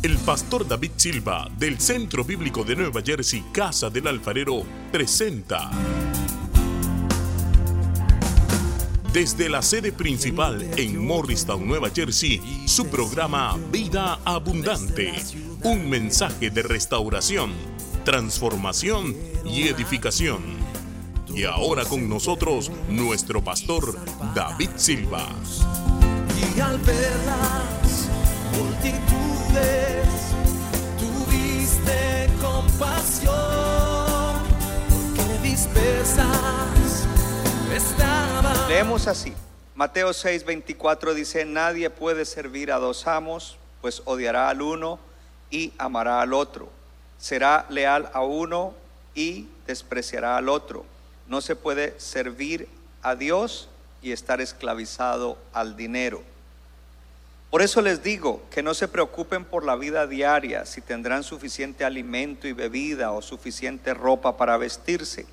El pastor David Silva del Centro Bíblico de Nueva Jersey, Casa del Alfarero, presenta desde la sede principal en Morristown, Nueva Jersey, su programa Vida Abundante, un mensaje de restauración, transformación y edificación. Y ahora con nosotros nuestro pastor David Silva. Y al Leemos así. Mateo 6, 24 dice, nadie puede servir a dos amos, pues odiará al uno y amará al otro. Será leal a uno y despreciará al otro. No se puede servir a Dios y estar esclavizado al dinero. Por eso les digo que no se preocupen por la vida diaria, si tendrán suficiente alimento y bebida o suficiente ropa para vestirse.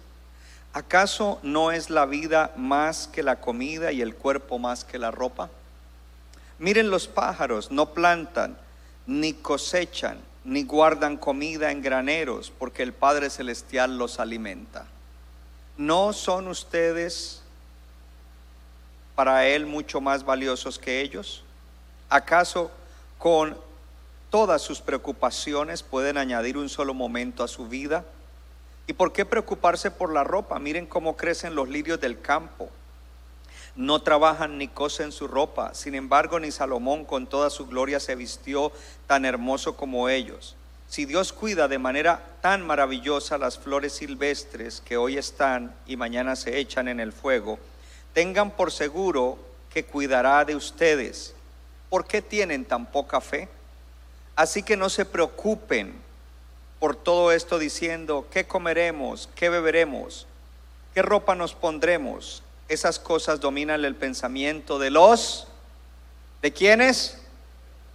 ¿Acaso no es la vida más que la comida y el cuerpo más que la ropa? Miren los pájaros, no plantan, ni cosechan, ni guardan comida en graneros, porque el Padre Celestial los alimenta. ¿No son ustedes para Él mucho más valiosos que ellos? ¿Acaso con todas sus preocupaciones pueden añadir un solo momento a su vida? ¿Y por qué preocuparse por la ropa? Miren cómo crecen los lirios del campo. No trabajan ni cosen su ropa. Sin embargo, ni Salomón con toda su gloria se vistió tan hermoso como ellos. Si Dios cuida de manera tan maravillosa las flores silvestres que hoy están y mañana se echan en el fuego, tengan por seguro que cuidará de ustedes. ¿Por qué tienen tan poca fe? Así que no se preocupen por todo esto diciendo, ¿qué comeremos? ¿Qué beberemos? ¿Qué ropa nos pondremos? Esas cosas dominan el pensamiento de los, ¿de quiénes?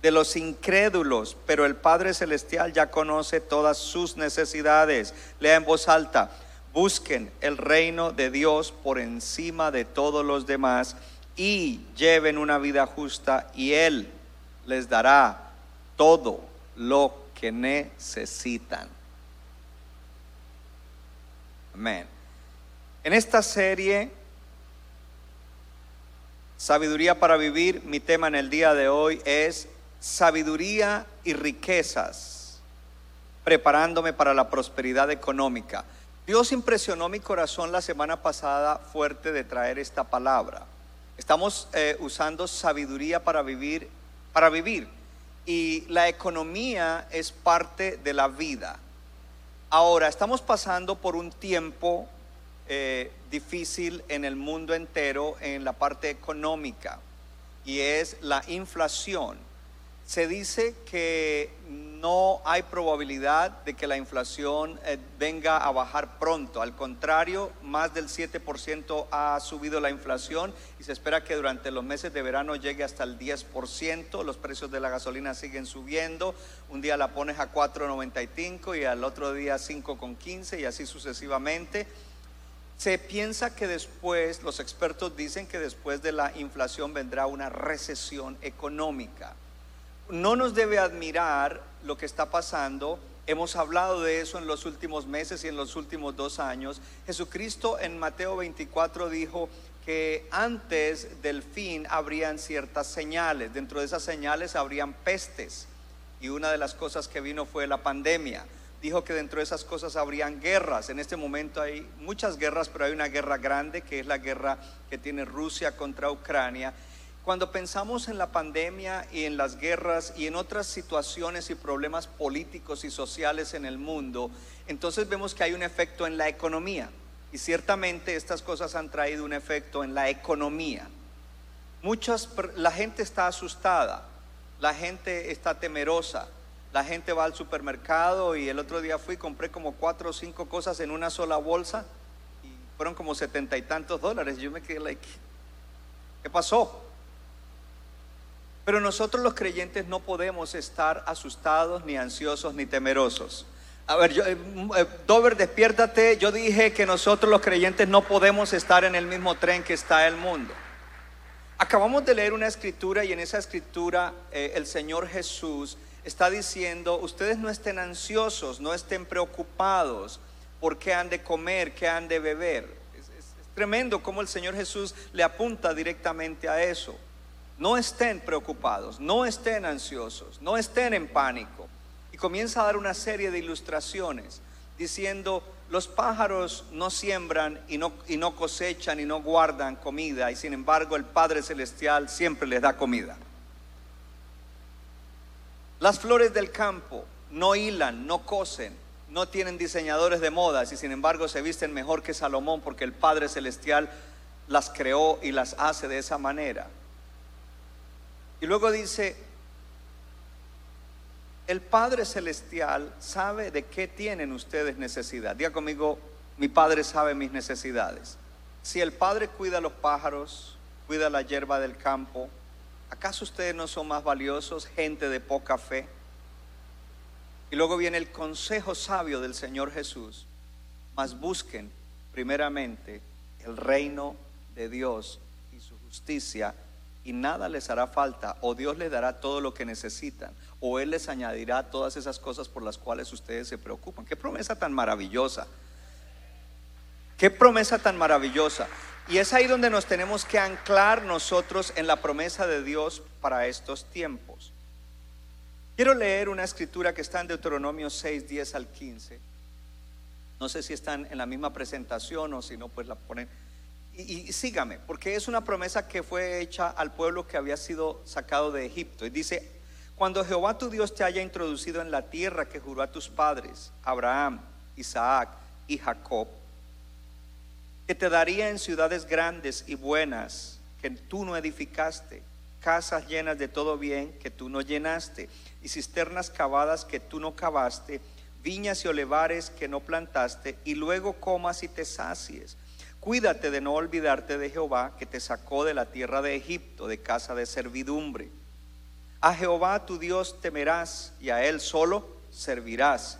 De los incrédulos, pero el Padre Celestial ya conoce todas sus necesidades. Lea en voz alta, busquen el reino de Dios por encima de todos los demás y lleven una vida justa y Él les dará todo lo que necesitan. Amén. En esta serie, Sabiduría para Vivir, mi tema en el día de hoy es sabiduría y riquezas, preparándome para la prosperidad económica. Dios impresionó mi corazón la semana pasada fuerte de traer esta palabra. Estamos eh, usando sabiduría para vivir, para vivir. Y la economía es parte de la vida. Ahora, estamos pasando por un tiempo eh, difícil en el mundo entero en la parte económica y es la inflación. Se dice que no hay probabilidad de que la inflación eh, venga a bajar pronto. Al contrario, más del 7% ha subido la inflación y se espera que durante los meses de verano llegue hasta el 10%. Los precios de la gasolina siguen subiendo. Un día la pones a 4.95 y al otro día 5.15 y así sucesivamente. Se piensa que después, los expertos dicen que después de la inflación vendrá una recesión económica no nos debe admirar lo que está pasando. Hemos hablado de eso en los últimos meses y en los últimos dos años. Jesucristo en Mateo 24 dijo que antes del fin habrían ciertas señales. Dentro de esas señales habrían pestes. Y una de las cosas que vino fue la pandemia. Dijo que dentro de esas cosas habrían guerras. En este momento hay muchas guerras, pero hay una guerra grande que es la guerra que tiene Rusia contra Ucrania cuando pensamos en la pandemia y en las guerras y en otras situaciones y problemas políticos y sociales en el mundo, entonces vemos que hay un efecto en la economía. Y ciertamente estas cosas han traído un efecto en la economía. Muchas, la gente está asustada, la gente está temerosa, la gente va al supermercado y el otro día fui, compré como cuatro o cinco cosas en una sola bolsa y fueron como setenta y tantos dólares. Yo me quedé like, ¿qué pasó? Pero nosotros los creyentes no podemos estar asustados, ni ansiosos, ni temerosos. A ver, yo, eh, eh, Dover, despiértate. Yo dije que nosotros los creyentes no podemos estar en el mismo tren que está el mundo. Acabamos de leer una escritura y en esa escritura eh, el Señor Jesús está diciendo, ustedes no estén ansiosos, no estén preocupados por qué han de comer, qué han de beber. Es tremendo cómo el Señor Jesús le apunta directamente a eso. No estén preocupados, no estén ansiosos, no estén en pánico. Y comienza a dar una serie de ilustraciones diciendo, los pájaros no siembran y no, y no cosechan y no guardan comida, y sin embargo el Padre Celestial siempre les da comida. Las flores del campo no hilan, no cosen, no tienen diseñadores de modas y sin embargo se visten mejor que Salomón porque el Padre Celestial las creó y las hace de esa manera. Y luego dice, el Padre Celestial sabe de qué tienen ustedes necesidad. Diga conmigo, mi Padre sabe mis necesidades. Si el Padre cuida los pájaros, cuida la hierba del campo, ¿acaso ustedes no son más valiosos, gente de poca fe? Y luego viene el consejo sabio del Señor Jesús. Mas busquen primeramente el reino de Dios y su justicia y nada les hará falta o Dios les dará todo lo que necesitan o Él les añadirá todas esas cosas por las cuales ustedes se preocupan. Qué promesa tan maravillosa. Qué promesa tan maravillosa. Y es ahí donde nos tenemos que anclar nosotros en la promesa de Dios para estos tiempos. Quiero leer una escritura que está en Deuteronomio 6, 10 al 15. No sé si están en la misma presentación o si no, pues la ponen. Y, sígame, porque es una promesa que fue hecha al pueblo que había sido sacado de Egipto. Y dice, cuando Jehová tu Dios te haya introducido en la tierra que juró a tus padres, Abraham, Isaac y Jacob, que te daría en ciudades grandes y buenas que tú no edificaste, casas llenas de todo bien que tú no llenaste, y cisternas cavadas que tú no cavaste, viñas y olivares que no plantaste, y luego comas y te sacies. Cuídate de no olvidarte de Jehová que te sacó de la tierra de Egipto, de casa de servidumbre. A Jehová tu Dios temerás y a Él solo servirás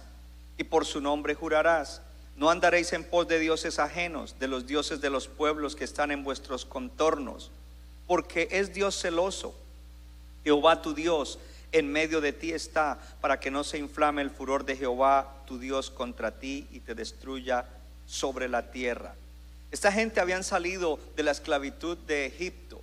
y por su nombre jurarás. No andaréis en pos de dioses ajenos, de los dioses de los pueblos que están en vuestros contornos, porque es Dios celoso. Jehová tu Dios en medio de ti está, para que no se inflame el furor de Jehová tu Dios contra ti y te destruya sobre la tierra. Esta gente habían salido de la esclavitud de Egipto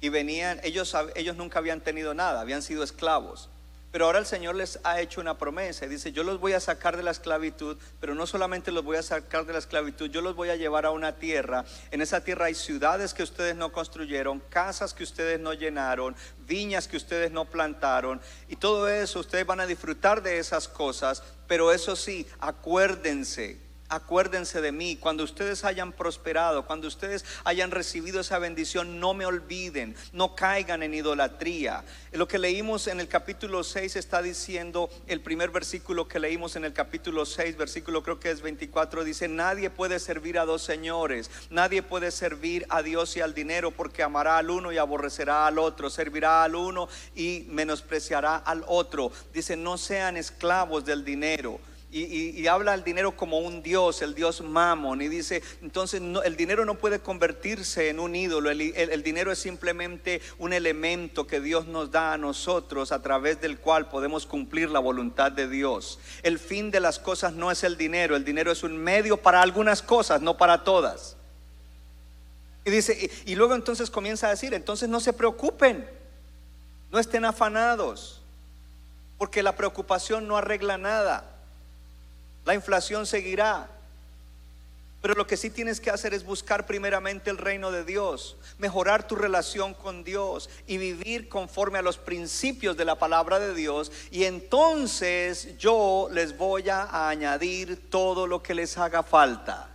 y venían, ellos, ellos nunca habían tenido nada, habían sido esclavos. Pero ahora el Señor les ha hecho una promesa y dice, yo los voy a sacar de la esclavitud, pero no solamente los voy a sacar de la esclavitud, yo los voy a llevar a una tierra. En esa tierra hay ciudades que ustedes no construyeron, casas que ustedes no llenaron, viñas que ustedes no plantaron. Y todo eso, ustedes van a disfrutar de esas cosas, pero eso sí, acuérdense acuérdense de mí, cuando ustedes hayan prosperado, cuando ustedes hayan recibido esa bendición, no me olviden, no caigan en idolatría. Lo que leímos en el capítulo 6 está diciendo, el primer versículo que leímos en el capítulo 6, versículo creo que es 24, dice, nadie puede servir a dos señores, nadie puede servir a Dios y al dinero porque amará al uno y aborrecerá al otro, servirá al uno y menospreciará al otro. Dice, no sean esclavos del dinero. Y, habla al dinero como un dios, el dios Mamon, y dice, entonces no, el dinero no puede convertirse en un ídolo, el, dinero es simplemente un elemento que Dios nos da a nosotros a través del cual podemos cumplir la voluntad de Dios. El fin de las cosas no es el dinero, el dinero es un medio para algunas cosas, no para todas. Y dice, y luego entonces comienza a decir, entonces no se preocupen, no estén afanados, porque la preocupación no arregla nada. La inflación seguirá. Pero lo que sí tienes que hacer es buscar primeramente el reino de Dios, mejorar tu relación con Dios y vivir conforme a los principios de la palabra de Dios. Y entonces yo les voy a añadir todo lo que les haga falta.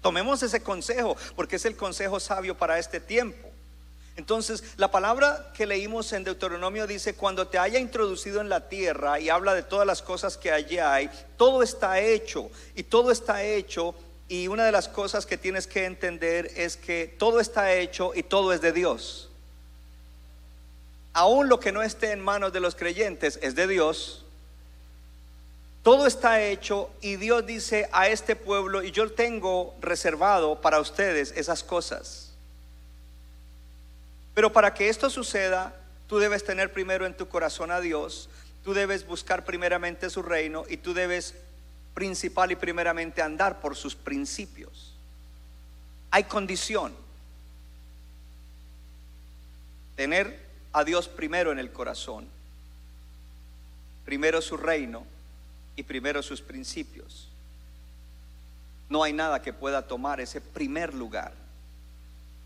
Tomemos ese consejo porque es el consejo sabio para este tiempo. Entonces, la palabra que leímos en Deuteronomio dice, cuando te haya introducido en la tierra y habla de todas las cosas que allí hay, todo está hecho y todo está hecho. Y una de las cosas que tienes que entender es que todo está hecho y todo es de Dios. Aún lo que no esté en manos de los creyentes es de Dios. Todo está hecho y Dios dice a este pueblo, y yo tengo reservado para ustedes esas cosas. Pero para que esto suceda, Tú debes tener primero en tu corazón a Dios, tú debes buscar primeramente su reino y tú debes principal y primeramente andar por sus principios. Hay condición. Tener a Dios primero en el corazón, primero su reino y primero sus principios. No hay nada que pueda tomar ese primer lugar.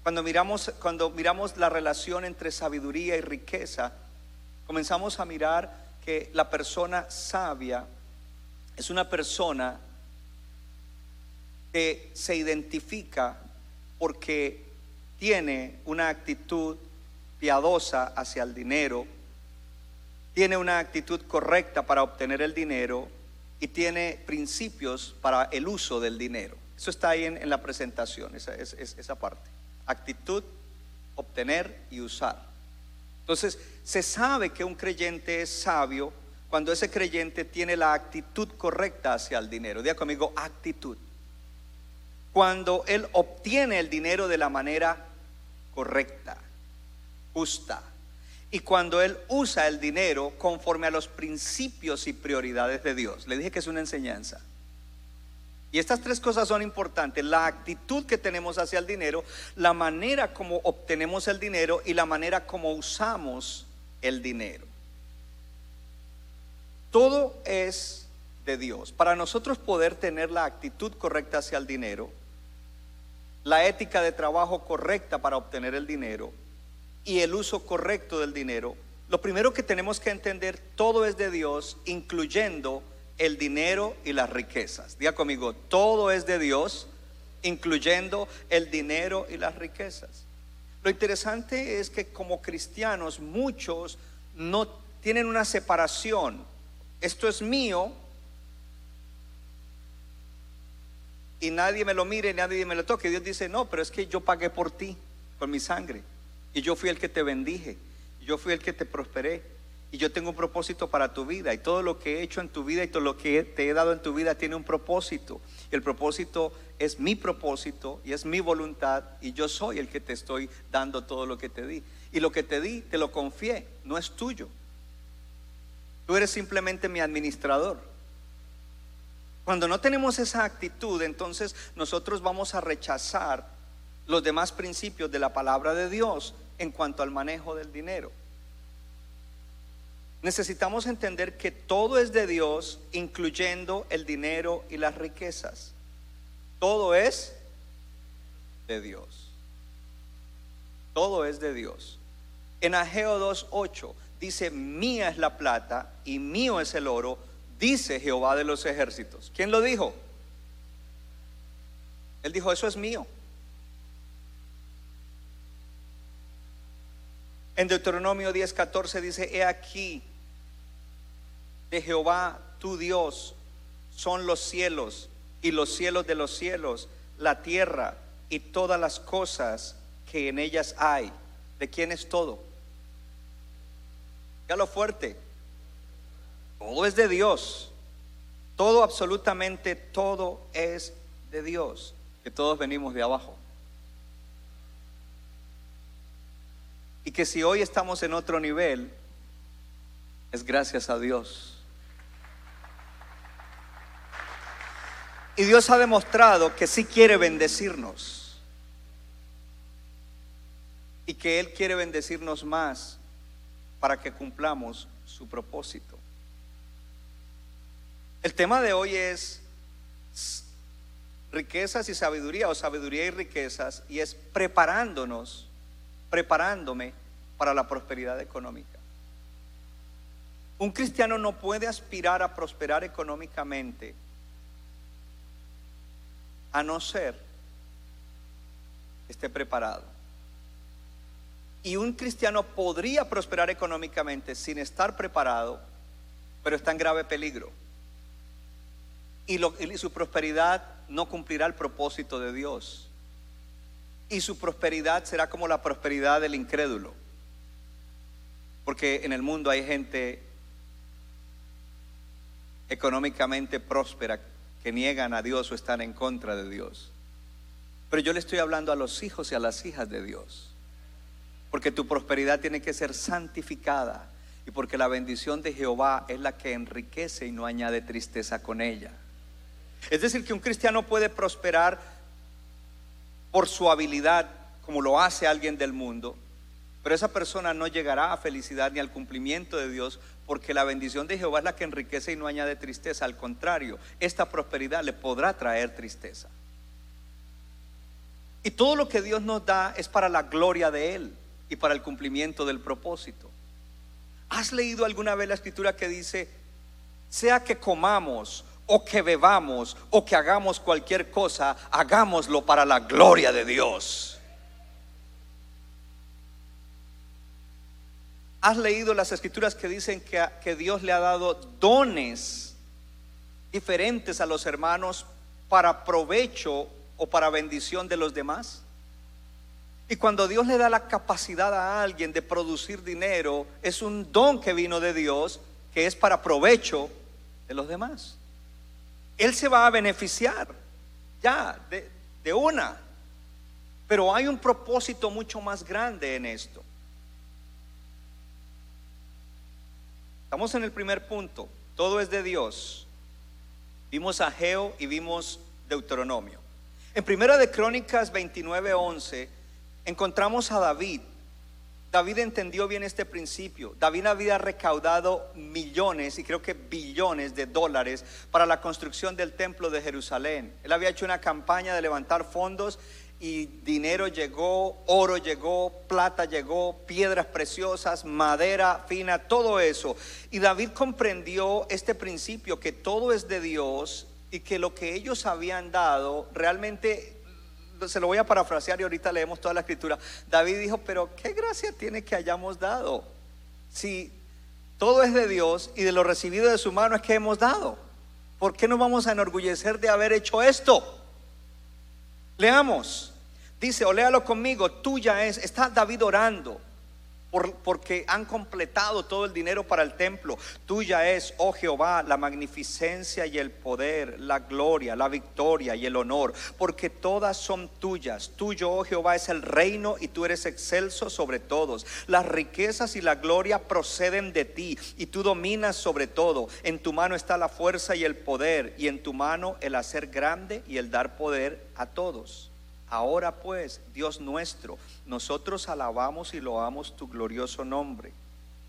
Cuando miramos, cuando miramos la relación entre sabiduría y riqueza, comenzamos a mirar que la persona sabia es una persona que se identifica porque tiene una actitud piadosa hacia el dinero, tiene una actitud correcta para obtener el dinero y tiene principios para el uso del dinero. Eso está ahí en, la presentación, esa, esa parte. Actitud, obtener y usar. Entonces, se sabe que un creyente es sabio cuando ese creyente tiene la actitud correcta hacia el dinero. Diga conmigo, actitud. Cuando él obtiene el dinero de la manera correcta, justa. Y cuando él usa el dinero conforme a los principios y prioridades de Dios. Le dije que es una enseñanza. Y estas tres cosas son importantes. La actitud que tenemos hacia el dinero, la manera como obtenemos el dinero y la manera como usamos el dinero. Todo es de Dios. Para nosotros poder tener la actitud correcta hacia el dinero, la ética de trabajo correcta para obtener el dinero y el uso correcto del dinero, lo primero que tenemos que entender, todo es de Dios, incluyendo el dinero y las riquezas. Diga conmigo, todo es de Dios, incluyendo el dinero y las riquezas. Lo interesante es que como cristianos muchos no tienen una separación. Esto es mío y nadie me lo mire, nadie me lo toque. Dios dice, no, pero es que yo pagué por ti con mi sangre y yo fui el que te bendije, yo fui el que te prosperé y yo tengo un propósito para tu vida y todo lo que he hecho en tu vida y todo lo que te he dado en tu vida tiene un propósito. El propósito es mi propósito y es mi voluntad y yo soy el que te estoy dando todo lo que te di. Y lo que te di, te lo confié, no es tuyo. Tú eres simplemente mi administrador. Cuando no tenemos esa actitud, entonces nosotros vamos a rechazar los demás principios de la palabra de Dios en cuanto al manejo del dinero necesitamos entender que todo es de Dios, incluyendo el dinero y las riquezas. Todo es de Dios. Todo es de Dios. En Ageo 2.8 dice, mía es la plata y mío es el oro, dice Jehová de los ejércitos. ¿Quién lo dijo? Él dijo, eso es mío. En Deuteronomio 10:14 dice, he aquí, de Jehová tu Dios son los cielos y los cielos de los cielos, la tierra y todas las cosas que en ellas hay. ¿De quién es todo? Ya lo fuerte. Todo es de Dios. Todo, absolutamente todo es de Dios. Que todos venimos de abajo. Y que si hoy estamos en otro nivel, es gracias a Dios. Y Dios ha demostrado que sí quiere bendecirnos. Y que Él quiere bendecirnos más para que cumplamos su propósito. El tema de hoy es riquezas y sabiduría o sabiduría y riquezas y es preparándonos, preparándome para la prosperidad económica. Un cristiano no puede aspirar a prosperar económicamente a no ser esté preparado. Y un cristiano podría prosperar económicamente sin estar preparado, pero está en grave peligro. Y, y su prosperidad no cumplirá el propósito de Dios. Y su prosperidad será como la prosperidad del incrédulo. Porque en el mundo hay gente económicamente próspera que niegan a Dios o están en contra de Dios. Pero yo le estoy hablando a los hijos y a las hijas de Dios. porque tu prosperidad tiene que ser santificada y porque la bendición de Jehová es la que enriquece y no añade tristeza con ella. Es decir, que un cristiano puede prosperar por su habilidad, como lo hace alguien del mundo, pero esa persona no llegará a felicidad ni al cumplimiento de Dios, porque la bendición de Jehová es la que enriquece y no añade tristeza. Al contrario, esta prosperidad le podrá traer tristeza. Y todo lo que Dios nos da es para la gloria de Él y para el cumplimiento del propósito. ¿Has leído alguna vez la escritura que dice, sea que comamos o que bebamos o que hagamos cualquier cosa, hagámoslo para la gloria de Dios? ¿Has leído las escrituras que dicen que, Dios le ha dado dones diferentes a los hermanos para provecho o para bendición de los demás? Y cuando Dios le da la capacidad a alguien de producir dinero, es un don que vino de Dios que es para provecho de los demás. Él se va a beneficiar ya de una. Pero hay un propósito mucho más grande en esto. Estamos en el primer punto. Todo es de Dios. Vimos a Geo y vimos Deuteronomio. En Primera de Crónicas 29:11 encontramos a David. David entendió bien este principio. David había recaudado millones y creo que billones de dólares para la construcción del templo de Jerusalén. Él había hecho una campaña de levantar fondos y dinero llegó, oro llegó, plata llegó, piedras preciosas, madera fina, todo eso. Y David comprendió este principio, que todo es de Dios y que lo que ellos habían dado realmente, se lo voy a parafrasear y ahorita leemos toda la escritura. David dijo, pero qué gracia tiene que hayamos dado. Si todo es de Dios y de lo recibido de su mano es que hemos dado. ¿Por qué no vamos a enorgullecer de haber hecho esto? Leamos. Dice, o léalo conmigo, tuya es, está David orando por, porque han completado todo el dinero para el templo. Tuya es, oh Jehová, la magnificencia y el poder, la gloria, la victoria y el honor, porque todas son tuyas. Tuyo, oh Jehová, es el reino y tú eres excelso sobre todos. Las riquezas y la gloria proceden de ti y tú dominas sobre todo. En tu mano está la fuerza y el poder y en tu mano el hacer grande y el dar poder a todos. Ahora pues, Dios nuestro, nosotros alabamos y loamos tu glorioso nombre,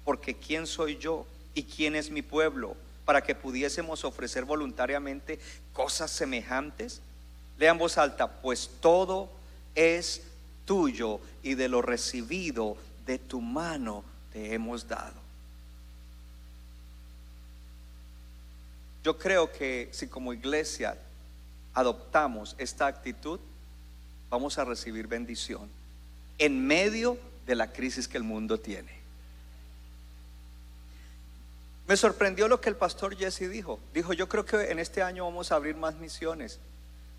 porque ¿quién soy yo y quién es mi pueblo para que pudiésemos ofrecer voluntariamente cosas semejantes? Lean voz alta, pues todo es tuyo y de lo recibido de tu mano te hemos dado. Yo creo que si como iglesia adoptamos esta actitud, vamos a recibir bendición en medio de la crisis que el mundo tiene. Me sorprendió lo que el pastor Jesse dijo. Dijo, yo creo que en este año vamos a abrir más misiones.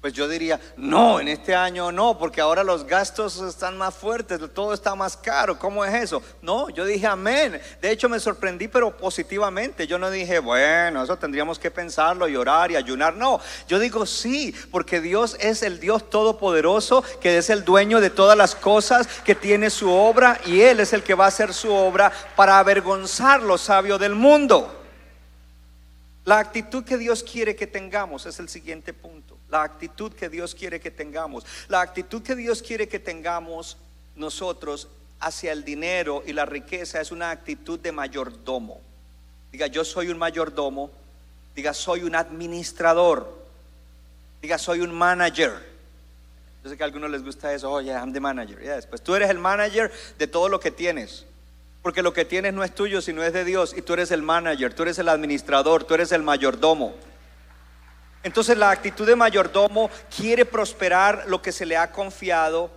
Pues yo diría, no, en este año no, porque ahora los gastos están más fuertes, todo está más caro, ¿cómo es eso? No, yo dije amén. De hecho me sorprendí, pero positivamente. Yo no dije, bueno, eso tendríamos que pensarlo y orar y ayunar. No, yo digo sí, porque Dios es el Dios todopoderoso, que es el dueño de todas las cosas, que tiene su obra y Él es el que va a hacer su obra para avergonzar lo sabio del mundo. La actitud que Dios quiere que tengamos es el siguiente punto la actitud que Dios quiere que tengamos. La actitud que Dios quiere que tengamos nosotros hacia el dinero y la riqueza es una actitud de mayordomo. Diga, yo soy un mayordomo. Diga, soy un administrador. Diga, soy un manager. Yo sé que a algunos les gusta eso. Oh, yeah, I'm the manager. Yes. Pues tú eres el manager de todo lo que tienes. Porque lo que tienes no es tuyo, sino es de Dios. Y tú eres el manager, tú eres el administrador, tú eres el mayordomo. Entonces la actitud de mayordomo quiere prosperar lo que se le ha confiado,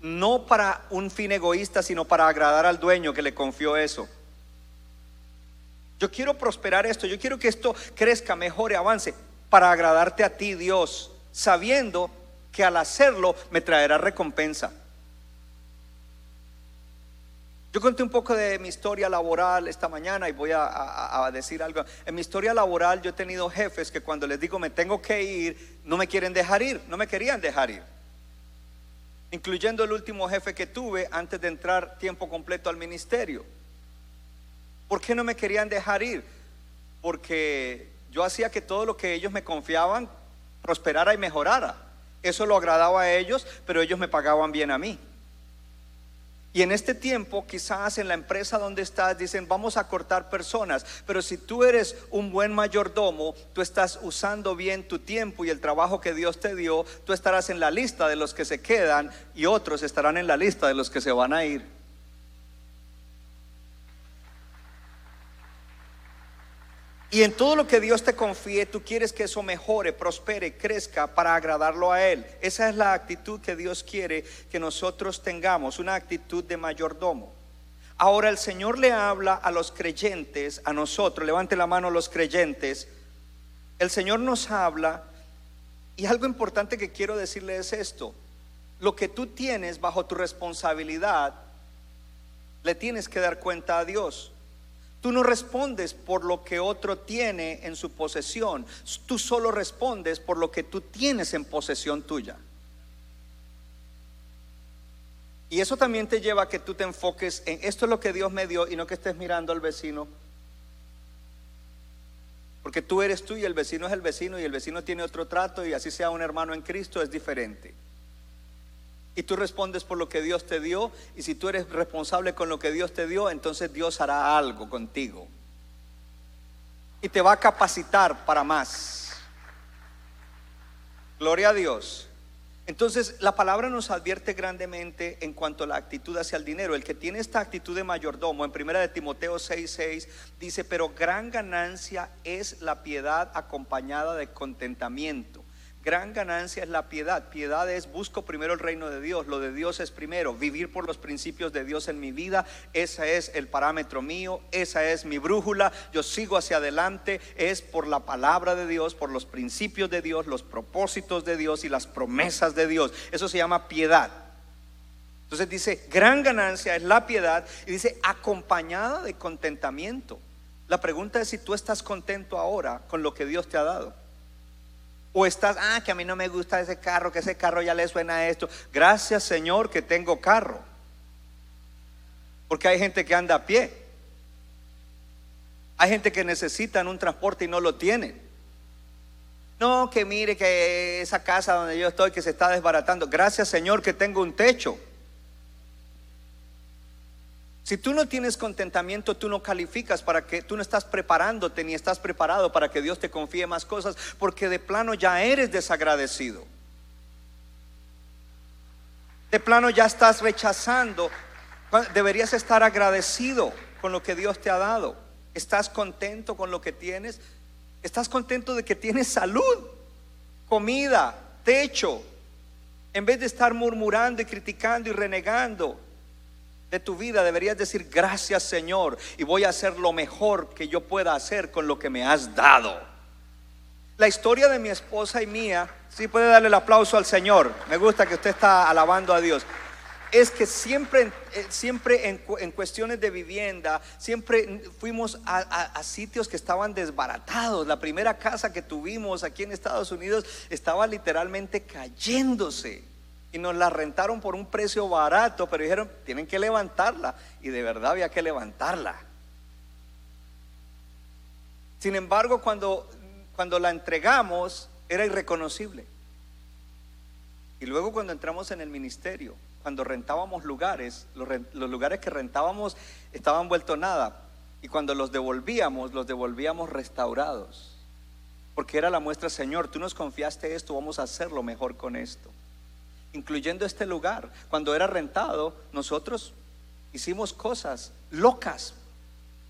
no para un fin egoísta, sino para agradar al dueño que le confió eso. Yo quiero prosperar esto, yo quiero que esto crezca, mejore, avance, para agradarte a ti, Dios, sabiendo que al hacerlo me traerá recompensa. Yo conté un poco de mi historia laboral esta mañana y voy a, decir algo. En mi historia laboral yo he tenido jefes que cuando les digo me tengo que ir, no me quieren dejar ir, no me querían dejar ir. incluyendo el último jefe que tuve antes de entrar tiempo completo al ministerio. ¿Por qué no me querían dejar ir? Porque yo hacía que todo lo que ellos me confiaban prosperara y mejorara. Eso lo agradaba a ellos, pero ellos me pagaban bien a mí. Y en este tiempo, quizás en la empresa donde estás, dicen, vamos a cortar personas, pero si tú eres un buen mayordomo, tú estás usando bien tu tiempo y el trabajo que Dios te dio, tú estarás en la lista de los que se quedan y otros estarán en la lista de los que se van a ir. Y en todo lo que Dios te confíe, tú quieres que eso mejore, prospere, crezca para agradarlo a Él. Esa es la actitud que Dios quiere que nosotros tengamos, una actitud de mayordomo. Ahora el Señor le habla a los creyentes, a nosotros, levante la mano los creyentes. El Señor nos habla y algo importante que quiero decirle es esto. Lo que tú tienes bajo tu responsabilidad, le tienes que dar cuenta a Dios. Tú no respondes por lo que otro tiene en su posesión. Tú solo respondes por lo que tú tienes en posesión tuya. Y eso también te lleva a que tú te enfoques en esto es lo que Dios me dio y no que estés mirando al vecino. Porque tú eres tú y el vecino es el vecino y el vecino tiene otro trato y así sea un hermano en Cristo es diferente y tú respondes por lo que Dios te dio, y si tú eres responsable con lo que Dios te dio, entonces Dios hará algo contigo. Y te va a capacitar para más. Gloria a Dios. Entonces la palabra nos advierte grandemente en cuanto a la actitud hacia el dinero. El que tiene esta actitud de mayordomo, en primera de Timoteo 6:6 dice, "Pero gran ganancia es la piedad acompañada de contentamiento." Gran ganancia es la piedad. Piedad es busco primero el reino de Dios. Lo de Dios es primero. Vivir por los principios de Dios en mi vida. Ese es el parámetro mío. Esa es mi brújula. Yo sigo hacia adelante. Es por la palabra de Dios, por los principios de Dios, los propósitos de Dios y las promesas de Dios. Eso se llama piedad. Entonces dice, gran ganancia es la piedad y dice acompañada de contentamiento. La pregunta es si tú estás contento ahora con lo que Dios te ha dado. O estás, ah, que a mí no me gusta ese carro, que ese carro ya le suena esto. Gracias Señor que tengo carro. Porque hay gente que anda a pie. Hay gente que necesitan un transporte y no lo tienen. No, que mire que esa casa donde yo estoy que se está desbaratando. Gracias Señor que tengo un techo. Si tú no tienes contentamiento, tú no calificas para que tú no estás preparándote ni estás preparado para que Dios te confíe más cosas, porque de plano ya eres desagradecido. De plano ya estás rechazando. Deberías estar agradecido con lo que Dios te ha dado. ¿Estás contento con lo que tienes? ¿Estás contento de que tienes salud, comida, techo? En vez de estar murmurando y criticando y renegando, de tu vida deberías decir gracias Señor y voy a hacer lo mejor que yo pueda hacer con lo que me has dado. La historia de mi esposa y mía, si puede darle el aplauso al Señor, me gusta que usted está alabando a Dios, es que siempre, eh, siempre en, cuestiones de vivienda, siempre fuimos a, a sitios que estaban desbaratados. La primera casa que tuvimos aquí en Estados Unidos estaba literalmente cayéndose y nos la rentaron por un precio barato, pero dijeron, tienen que levantarla. Y de verdad había que levantarla. Sin embargo, cuando, cuando la entregamos, era irreconocible. Y luego cuando entramos en el ministerio, cuando rentábamos lugares, los, los lugares que rentábamos estaban vueltos nada. Y cuando los devolvíamos, los devolvíamos restaurados. Porque era la muestra, Señor, tú nos confiaste esto, vamos a hacerlo mejor con esto incluyendo este lugar. Cuando era rentado, nosotros hicimos cosas locas.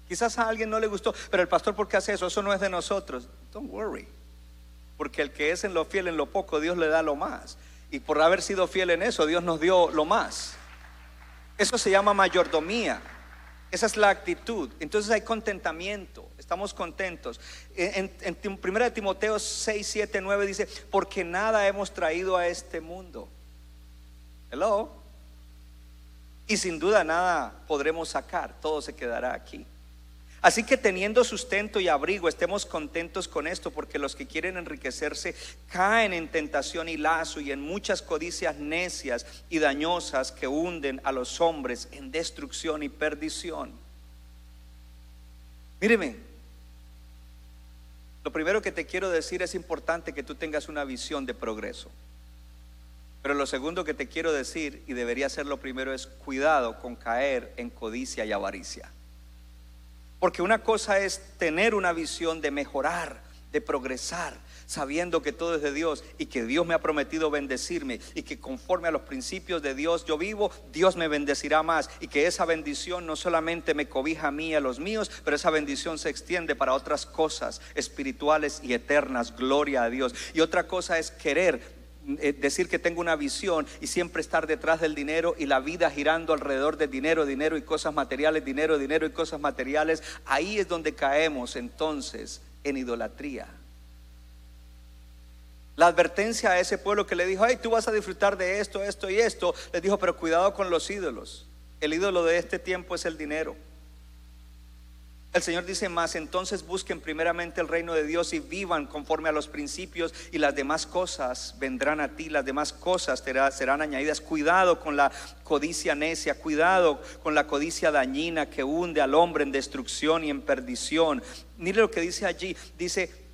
Quizás a alguien no le gustó, pero el pastor, ¿por qué hace eso? Eso no es de nosotros. Don't worry. Porque el que es en lo fiel en lo poco, Dios le da lo más. Y por haber sido fiel en eso, Dios nos dio lo más. Eso se llama mayordomía. Esa es la actitud. Entonces hay contentamiento, estamos contentos. En, en, en 1 Timoteo 6, 7, 9 dice, porque nada hemos traído a este mundo Hello. Y sin duda nada podremos sacar, todo se quedará aquí. Así que teniendo sustento y abrigo, estemos contentos con esto, porque los que quieren enriquecerse caen en tentación y lazo y en muchas codicias necias y dañosas que hunden a los hombres en destrucción y perdición. Míreme, lo primero que te quiero decir es importante que tú tengas una visión de progreso. Pero lo segundo que te quiero decir, y debería ser lo primero, es cuidado con caer en codicia y avaricia. Porque una cosa es tener una visión de mejorar, de progresar, sabiendo que todo es de Dios y que Dios me ha prometido bendecirme y que conforme a los principios de Dios yo vivo, Dios me bendecirá más y que esa bendición no solamente me cobija a mí y a los míos, pero esa bendición se extiende para otras cosas espirituales y eternas, gloria a Dios. Y otra cosa es querer decir que tengo una visión y siempre estar detrás del dinero y la vida girando alrededor del dinero, dinero y cosas materiales, dinero, dinero y cosas materiales, ahí es donde caemos entonces en idolatría. La advertencia a ese pueblo que le dijo, ay, tú vas a disfrutar de esto, esto y esto, les dijo, pero cuidado con los ídolos. El ídolo de este tiempo es el dinero. El Señor dice más, entonces busquen primeramente el reino de Dios y vivan conforme a los principios y las demás cosas vendrán a ti, las demás cosas serán añadidas. Cuidado con la codicia necia, cuidado con la codicia dañina que hunde al hombre en destrucción y en perdición. Mire lo que dice allí, dice,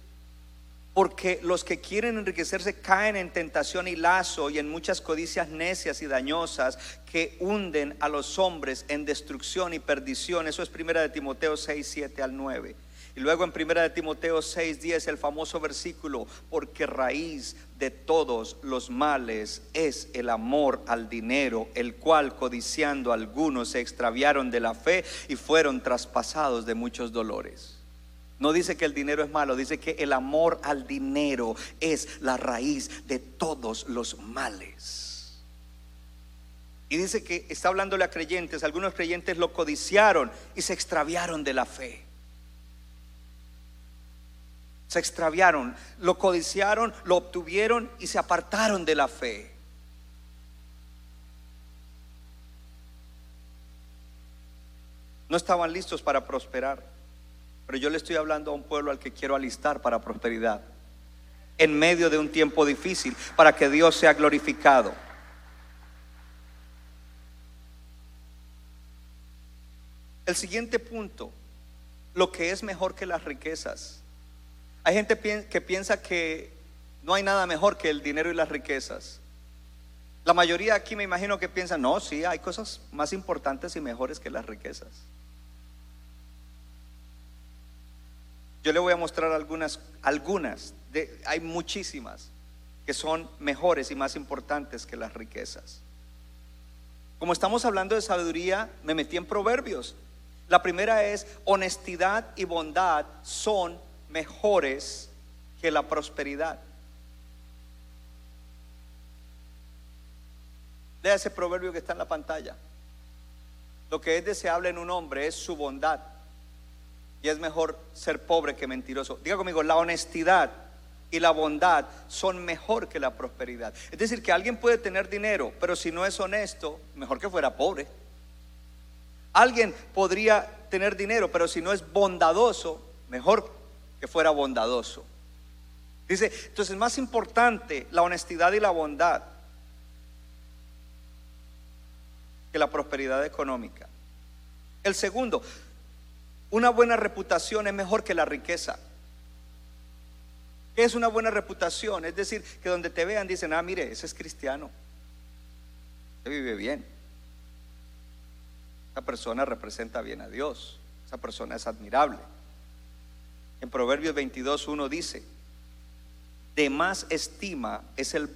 porque los que quieren enriquecerse caen en tentación y lazo y en muchas codicias necias y dañosas que hunden a los hombres en destrucción y perdición. Eso es primera de Timoteo 6, 7 al 9. Y luego en primera de Timoteo 6, 10 el famoso versículo, porque raíz de todos los males es el amor al dinero, el cual codiciando algunos se extraviaron de la fe y fueron traspasados de muchos dolores. No dice que el dinero es malo, dice que el amor al dinero es la raíz de todos los males. Y dice que está hablándole a creyentes, algunos creyentes lo codiciaron y se extraviaron de la fe. Se extraviaron, lo codiciaron, lo obtuvieron y se apartaron de la fe. No estaban listos para prosperar. Pero yo le estoy hablando a un pueblo al que quiero alistar para prosperidad. En medio de un tiempo difícil, para que Dios sea glorificado. El siguiente punto, lo que es mejor que las riquezas. Hay gente que piensa que no hay nada mejor que el dinero y las riquezas. La mayoría aquí me imagino que piensan, no, sí, hay cosas más importantes y mejores que las riquezas. Yo le voy a mostrar algunas, algunas, hay muchísimas que son mejores y más importantes que las riquezas. Como estamos hablando de sabiduría, me metí en proverbios. La primera es, honestidad y bondad son mejores que la prosperidad. Lea ese proverbio que está en la pantalla. Lo que es deseable en un hombre es su bondad y es mejor ser pobre que mentiroso. Diga conmigo, la honestidad y la bondad son mejor que la prosperidad. Es decir, que alguien puede tener dinero, pero si no es honesto, mejor que fuera pobre. Alguien podría tener dinero, pero si no es bondadoso, mejor que fuera bondadoso. Dice, entonces es más importante la honestidad y la bondad que la prosperidad económica. El segundo, una buena reputación es mejor que la riqueza. ¿Qué es una buena reputación? Es decir, que donde te vean dicen, ah, mire, ese es cristiano. Se vive bien. Esa persona representa bien a Dios. Esa persona es admirable. En Proverbios 22, 1 dice, de más estima es el,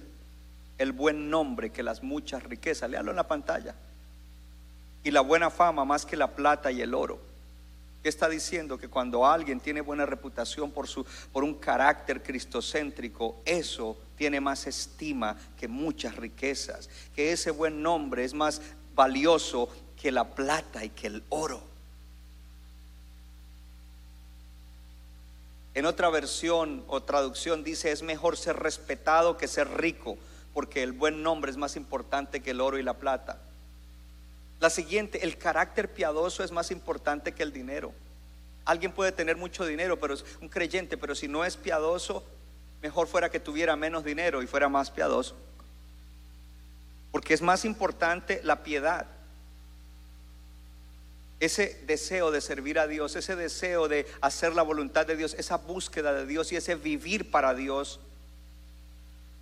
el buen nombre que las muchas riquezas. Léalo en la pantalla. Y la buena fama más que la plata y el oro. ¿Qué está diciendo? Que cuando alguien tiene buena reputación por, su, por un carácter cristocéntrico, eso tiene más estima que muchas riquezas. Que ese buen nombre es más valioso que la plata y que el oro. En otra versión o traducción dice, es mejor ser respetado que ser rico, porque el buen nombre es más importante que el oro y la plata. La siguiente, el carácter piadoso es más importante que el dinero. Alguien puede tener mucho dinero, pero es un creyente, pero si no es piadoso, mejor fuera que tuviera menos dinero y fuera más piadoso. Porque es más importante la piedad. Ese deseo de servir a Dios, ese deseo de hacer la voluntad de Dios, esa búsqueda de Dios y ese vivir para Dios.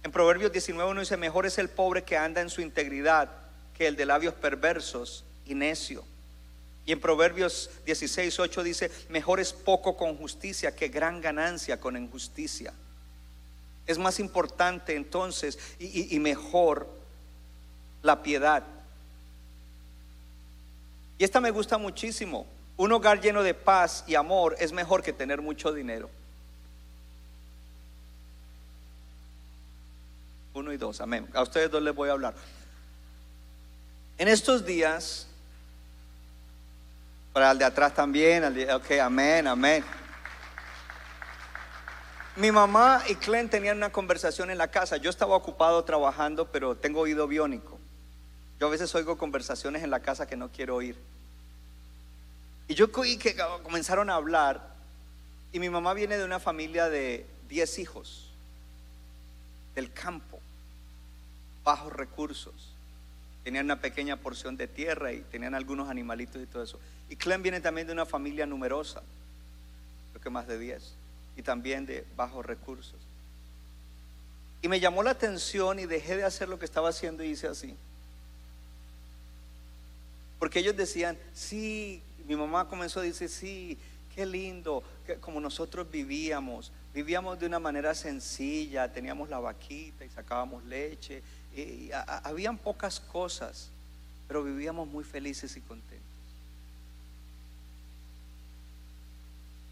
En Proverbios 19 dice, mejor es el pobre que anda en su integridad que el de labios perversos y necio. Y en Proverbios 16, 8 dice, mejor es poco con justicia que gran ganancia con injusticia. Es más importante entonces y, y mejor la piedad. Y esta me gusta muchísimo. Un hogar lleno de paz y amor es mejor que tener mucho dinero. Uno y dos, amén. A ustedes dos les voy a hablar. En estos días, para el de atrás también, ok, amén, amén. Mi mamá y Clem tenían una conversación en la casa. Yo estaba ocupado trabajando, pero tengo oído biónico. Yo a veces oigo conversaciones en la casa que no quiero oír. Y yo oí que comenzaron a hablar. Y mi mamá viene de una familia de 10 hijos, del campo, bajos recursos. Tenían una pequeña porción de tierra y tenían algunos animalitos y todo eso. Y Clem viene también de una familia numerosa, creo que más de 10, y también de bajos recursos. Y me llamó la atención y dejé de hacer lo que estaba haciendo y hice así. Porque ellos decían, sí, mi mamá comenzó a decir, sí, qué lindo, que como nosotros vivíamos, vivíamos de una manera sencilla, teníamos la vaquita y sacábamos leche, habían pocas cosas, pero vivíamos muy felices y contentos.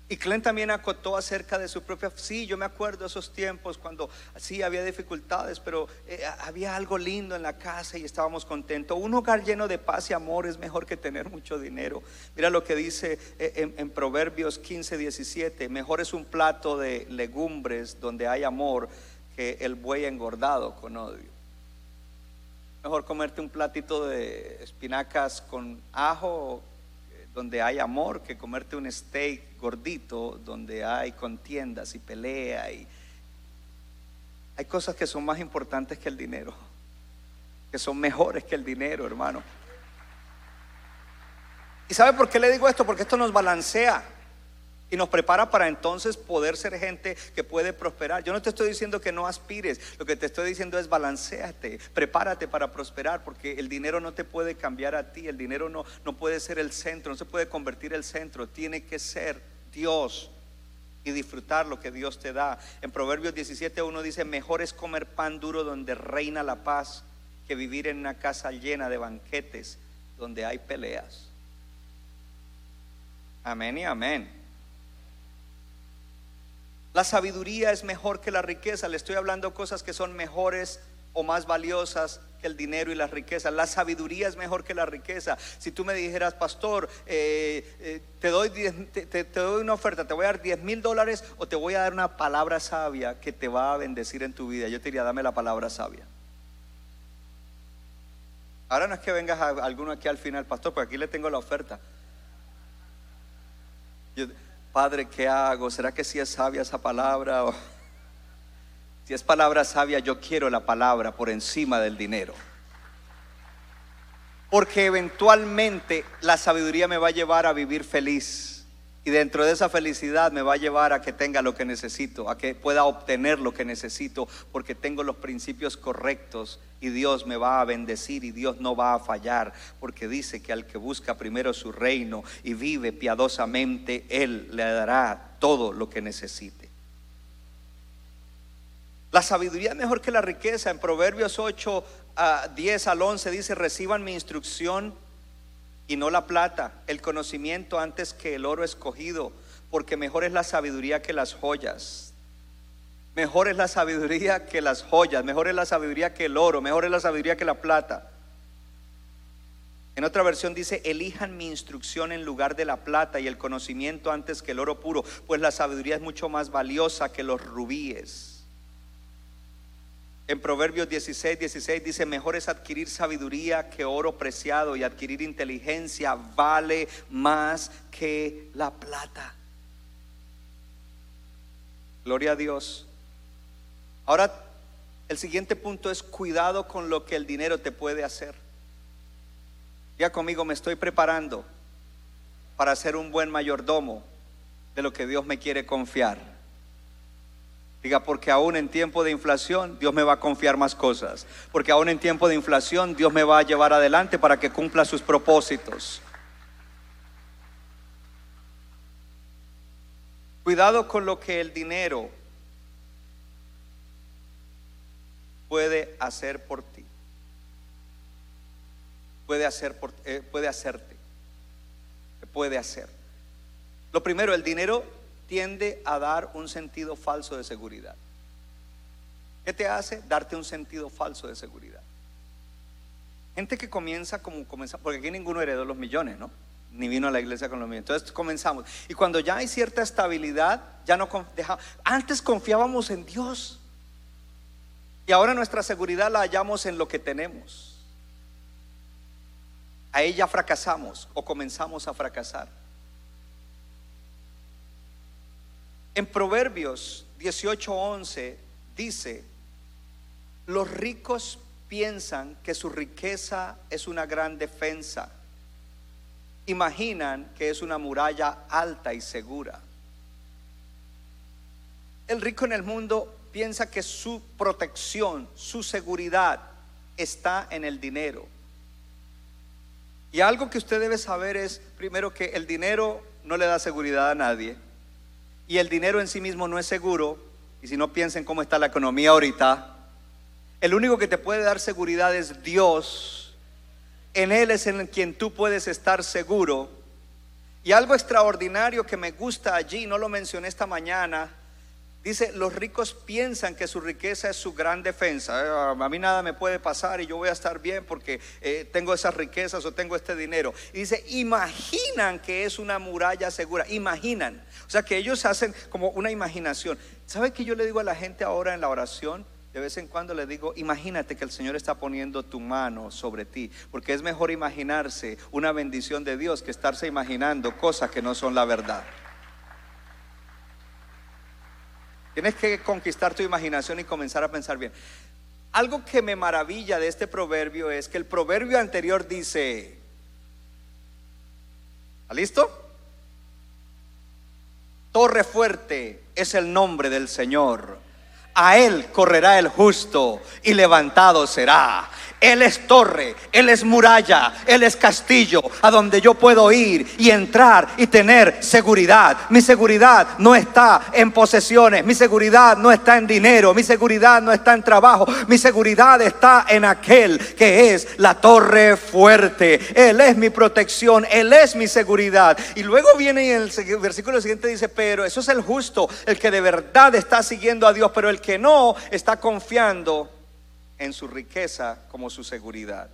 Y Clint también acotó acerca de su propia, sí, yo me acuerdo esos tiempos cuando sí había dificultades, pero eh, había algo lindo en la casa y estábamos contentos. Un hogar lleno de paz y amor es mejor que tener mucho dinero. Mira lo que dice eh, en, en, Proverbios 15, 17, mejor es un plato de legumbres donde hay amor que el buey engordado con odio. Mejor comerte un platito de espinacas con ajo donde hay amor que comerte un steak gordito donde hay contiendas y pelea y hay cosas que son más importantes que el dinero, que son mejores que el dinero, hermano. ¿Y sabe por qué le digo esto? Porque esto nos balancea y nos prepara para entonces poder ser gente que puede prosperar. Yo no te estoy diciendo que no aspires, lo que te estoy diciendo es balanceate, prepárate para prosperar, porque el dinero no te puede cambiar a ti, el dinero no, no puede ser el centro, no se puede convertir el centro, tiene que ser Dios y disfrutar lo que Dios te da. En Proverbios 17 uno dice, mejor es comer pan duro donde reina la paz que vivir en una casa llena de banquetes donde hay peleas. Amén y amén. La sabiduría es mejor que la riqueza. Le estoy hablando cosas que son mejores o más valiosas que el dinero y la riqueza. La sabiduría es mejor que la riqueza. Si tú me dijeras, pastor, eh, eh, te, doy te, doy una oferta, te voy a dar 10 mil dólares o te voy a dar una palabra sabia que te va a bendecir en tu vida. Yo te diría, dame la palabra sabia. Ahora no es que vengas a alguno aquí al final, pastor, porque aquí le tengo la oferta. Yo, Padre, ¿qué hago? ¿Será que si es sabia esa palabra? si es palabra sabia, yo quiero la palabra por encima del dinero. Porque eventualmente la sabiduría me va a llevar a vivir feliz. Y dentro de esa felicidad me va a llevar a que tenga lo que necesito, a que pueda obtener lo que necesito, porque tengo los principios correctos y Dios me va a bendecir y Dios no va a fallar, porque dice que al que busca primero su reino y vive piadosamente, Él le dará todo lo que necesite. La sabiduría es mejor que la riqueza. En Proverbios 8, a 10 al 11 dice, reciban mi instrucción y no la plata, el conocimiento antes que el oro escogido, porque mejor es la sabiduría que las joyas. Mejor es la sabiduría que las joyas, mejor es la sabiduría que el oro, mejor es la sabiduría que la plata. En otra versión dice, elijan mi instrucción en lugar de la plata y el conocimiento antes que el oro puro, pues la sabiduría es mucho más valiosa que los rubíes. En Proverbios 16, 16 dice, mejor es adquirir sabiduría que oro preciado y adquirir inteligencia vale más que la plata. Gloria a Dios. Ahora, el siguiente punto es cuidado con lo que el dinero te puede hacer. Ya conmigo me estoy preparando para ser un buen mayordomo de lo que Dios me quiere confiar. Diga, porque aún en tiempo de inflación Dios me va a confiar más cosas. Porque aún en tiempo de inflación Dios me va a llevar adelante para que cumpla sus propósitos. Cuidado con lo que el dinero puede hacer por ti. Puede hacer por, eh, puede hacerte. Puede hacer. Lo primero, el dinero tiende a dar un sentido falso de seguridad. ¿Qué te hace? Darte un sentido falso de seguridad. Gente que comienza como comienza, porque aquí ninguno heredó los millones, ¿no? Ni vino a la iglesia con los millones. Entonces comenzamos. Y cuando ya hay cierta estabilidad, ya no dejamos. Antes confiábamos en Dios. Y ahora nuestra seguridad la hallamos en lo que tenemos. A ella fracasamos o comenzamos a fracasar. En Proverbios 18:11 dice, los ricos piensan que su riqueza es una gran defensa. Imaginan que es una muralla alta y segura. El rico en el mundo piensa que su protección, su seguridad está en el dinero. Y algo que usted debe saber es, primero, que el dinero no le da seguridad a nadie. Y el dinero en sí mismo no es seguro. Y si no piensen cómo está la economía ahorita, el único que te puede dar seguridad es Dios. En Él es en quien tú puedes estar seguro. Y algo extraordinario que me gusta allí, no lo mencioné esta mañana, Dice, los ricos piensan que su riqueza es su gran defensa. Eh, a mí nada me puede pasar y yo voy a estar bien porque eh, tengo esas riquezas o tengo este dinero. Y dice, imaginan que es una muralla segura. Imaginan. O sea que ellos hacen como una imaginación. ¿Sabe qué yo le digo a la gente ahora en la oración? De vez en cuando le digo, imagínate que el Señor está poniendo tu mano sobre ti, porque es mejor imaginarse una bendición de Dios que estarse imaginando cosas que no son la verdad. Tienes que conquistar tu imaginación y comenzar a pensar bien. Algo que me maravilla de este proverbio es que el proverbio anterior dice, ¿está listo? Torre fuerte es el nombre del Señor. A él correrá el justo y levantado será. Él es torre, Él es muralla, Él es castillo a donde yo puedo ir y entrar y tener seguridad. Mi seguridad no está en posesiones, mi seguridad no está en dinero, mi seguridad no está en trabajo, mi seguridad está en aquel que es la torre fuerte. Él es mi protección, Él es mi seguridad. Y luego viene en el versículo siguiente dice, pero eso es el justo, el que de verdad está siguiendo a Dios, pero el que no está confiando en su riqueza como su seguridad.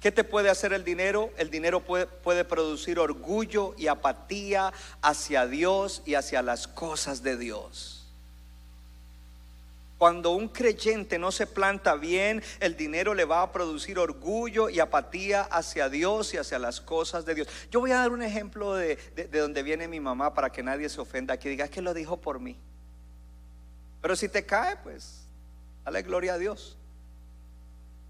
¿Qué te puede hacer el dinero? El dinero puede, puede, producir orgullo y apatía hacia Dios y hacia las cosas de Dios. Cuando un creyente no se planta bien, el dinero le va a producir orgullo y apatía hacia Dios y hacia las cosas de Dios. Yo voy a dar un ejemplo de, de, de donde viene mi mamá para que nadie se ofenda, que diga que lo dijo por mí. Pero si te cae, pues Gloria a Dios.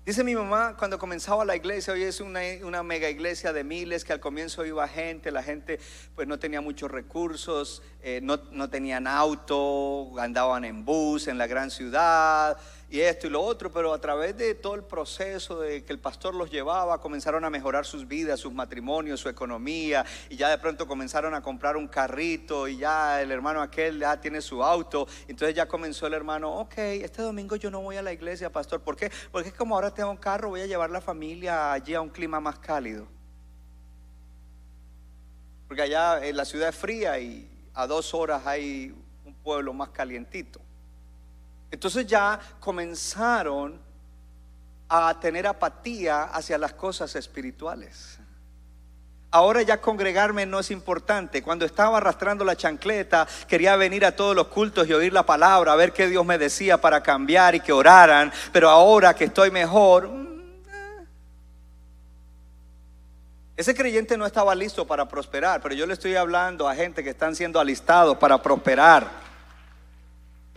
Dice mi mamá, cuando comenzaba la iglesia, hoy es una, una, mega iglesia de miles, que al comienzo iba gente, la gente pues no tenía muchos recursos, eh, no, no tenían auto, andaban en bus en la gran ciudad, y esto y lo otro, pero a través de todo el proceso de que el pastor los llevaba, comenzaron a mejorar sus vidas, sus matrimonios, su economía, y ya de pronto comenzaron a comprar un carrito, y ya el hermano aquel ya tiene su auto, entonces ya comenzó el hermano, ok, este domingo yo no voy a la iglesia, pastor, ¿por qué? Porque es como ahora tengo un carro, voy a llevar la familia allí a un clima más cálido. Porque allá en la ciudad es fría y a dos horas hay un pueblo más calientito. Entonces ya comenzaron a tener apatía hacia las cosas espirituales. Ahora ya congregarme no es importante. Cuando estaba arrastrando la chancleta, quería venir a todos los cultos y oír la palabra, a ver qué Dios me decía para cambiar y que oraran. Pero ahora que estoy mejor, mm, eh. ese creyente no estaba listo para prosperar, pero yo le estoy hablando a gente que están siendo alistados para prosperar.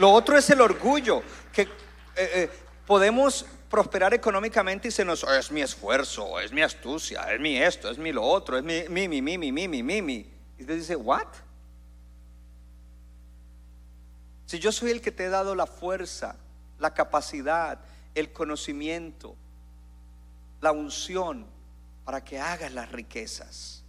Lo otro es el orgullo, que eh, eh, podemos prosperar económicamente y se nos, es mi esfuerzo, es mi astucia, es mi esto, es mi lo otro, es mi, mi, mi, mi, mi, mi, mi. Y usted dice, ¿what? Si yo soy el que te he dado la fuerza, la capacidad, el conocimiento, la unción para que hagas las riquezas.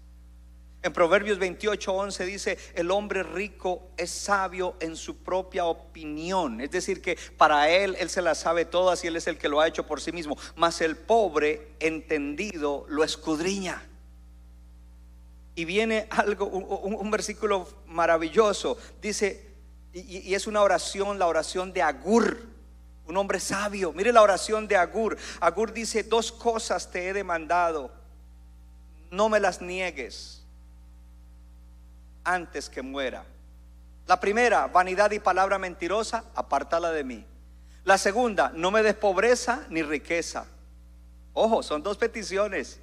En Proverbios 28, 11 dice, el hombre rico es sabio en su propia opinión. Es decir, que para él, él se las sabe todas y él es el que lo ha hecho por sí mismo. Mas el pobre, entendido, lo escudriña. Y viene algo, un, versículo maravilloso. Dice, y es una oración, la oración de Agur, un hombre sabio. Mire la oración de Agur. Agur dice, dos cosas te he demandado, no me las niegues antes que muera. La primera, vanidad y palabra mentirosa, apártala de mí. La segunda, no me des pobreza ni riqueza. Ojo, son dos peticiones.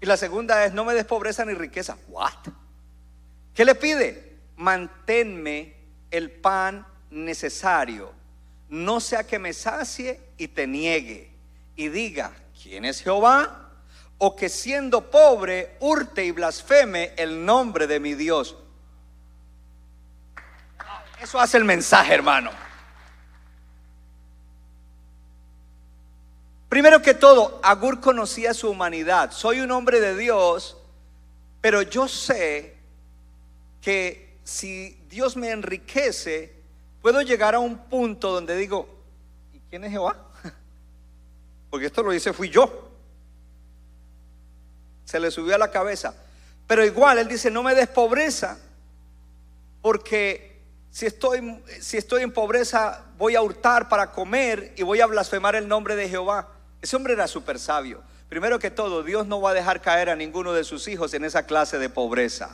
Y la segunda es, no me des pobreza ni riqueza. What? ¿Qué le pide? Manténme el pan necesario. No sea que me sacie y te niegue y diga, ¿quién es Jehová? O que siendo pobre hurte y blasfeme el nombre de mi Dios. Eso hace el mensaje, hermano. Primero que todo, Agur conocía su humanidad. Soy un hombre de Dios, pero yo sé que si Dios me enriquece, puedo llegar a un punto donde digo, ¿y quién es Jehová? Porque esto lo dice fui yo se le subió a la cabeza. Pero igual él dice, no me des pobreza, porque si estoy, si estoy en pobreza voy a hurtar para comer y voy a blasfemar el nombre de Jehová. Ese hombre era súper sabio. Primero que todo, Dios no va a dejar caer a ninguno de sus hijos en esa clase de pobreza.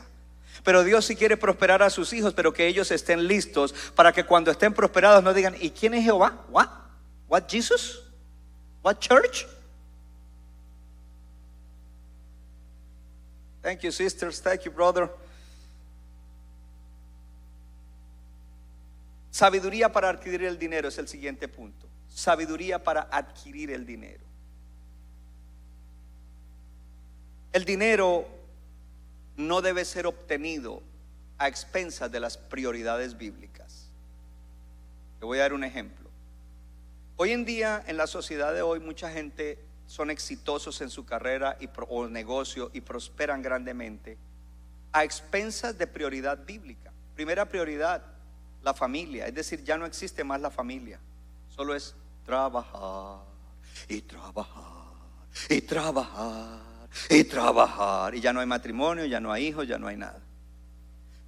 Pero Dios sí quiere prosperar a sus hijos, pero que ellos estén listos para que cuando estén prosperados no digan, ¿y quién es Jehová? What? What Jesus? What church? Thank you, sisters. Thank you, brother. Sabiduría para adquirir el dinero es el siguiente punto. Sabiduría para adquirir el dinero. El dinero no debe ser obtenido a expensas de las prioridades bíblicas. Le voy a dar un ejemplo. Hoy en día, en la sociedad de hoy, mucha gente son exitosos en su carrera y, o negocio y prosperan grandemente a expensas de prioridad bíblica. Primera prioridad, la familia. Es decir, ya no existe más la familia. Solo es trabajar y trabajar y trabajar y trabajar. Y ya no hay matrimonio, ya no hay hijos, ya no hay nada.